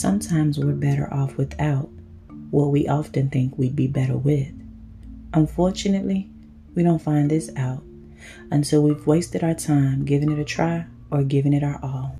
sometimes we're better off without what we often think we'd be better with. Unfortunately, we don't find this out until we've wasted our time giving it a try or giving it our all.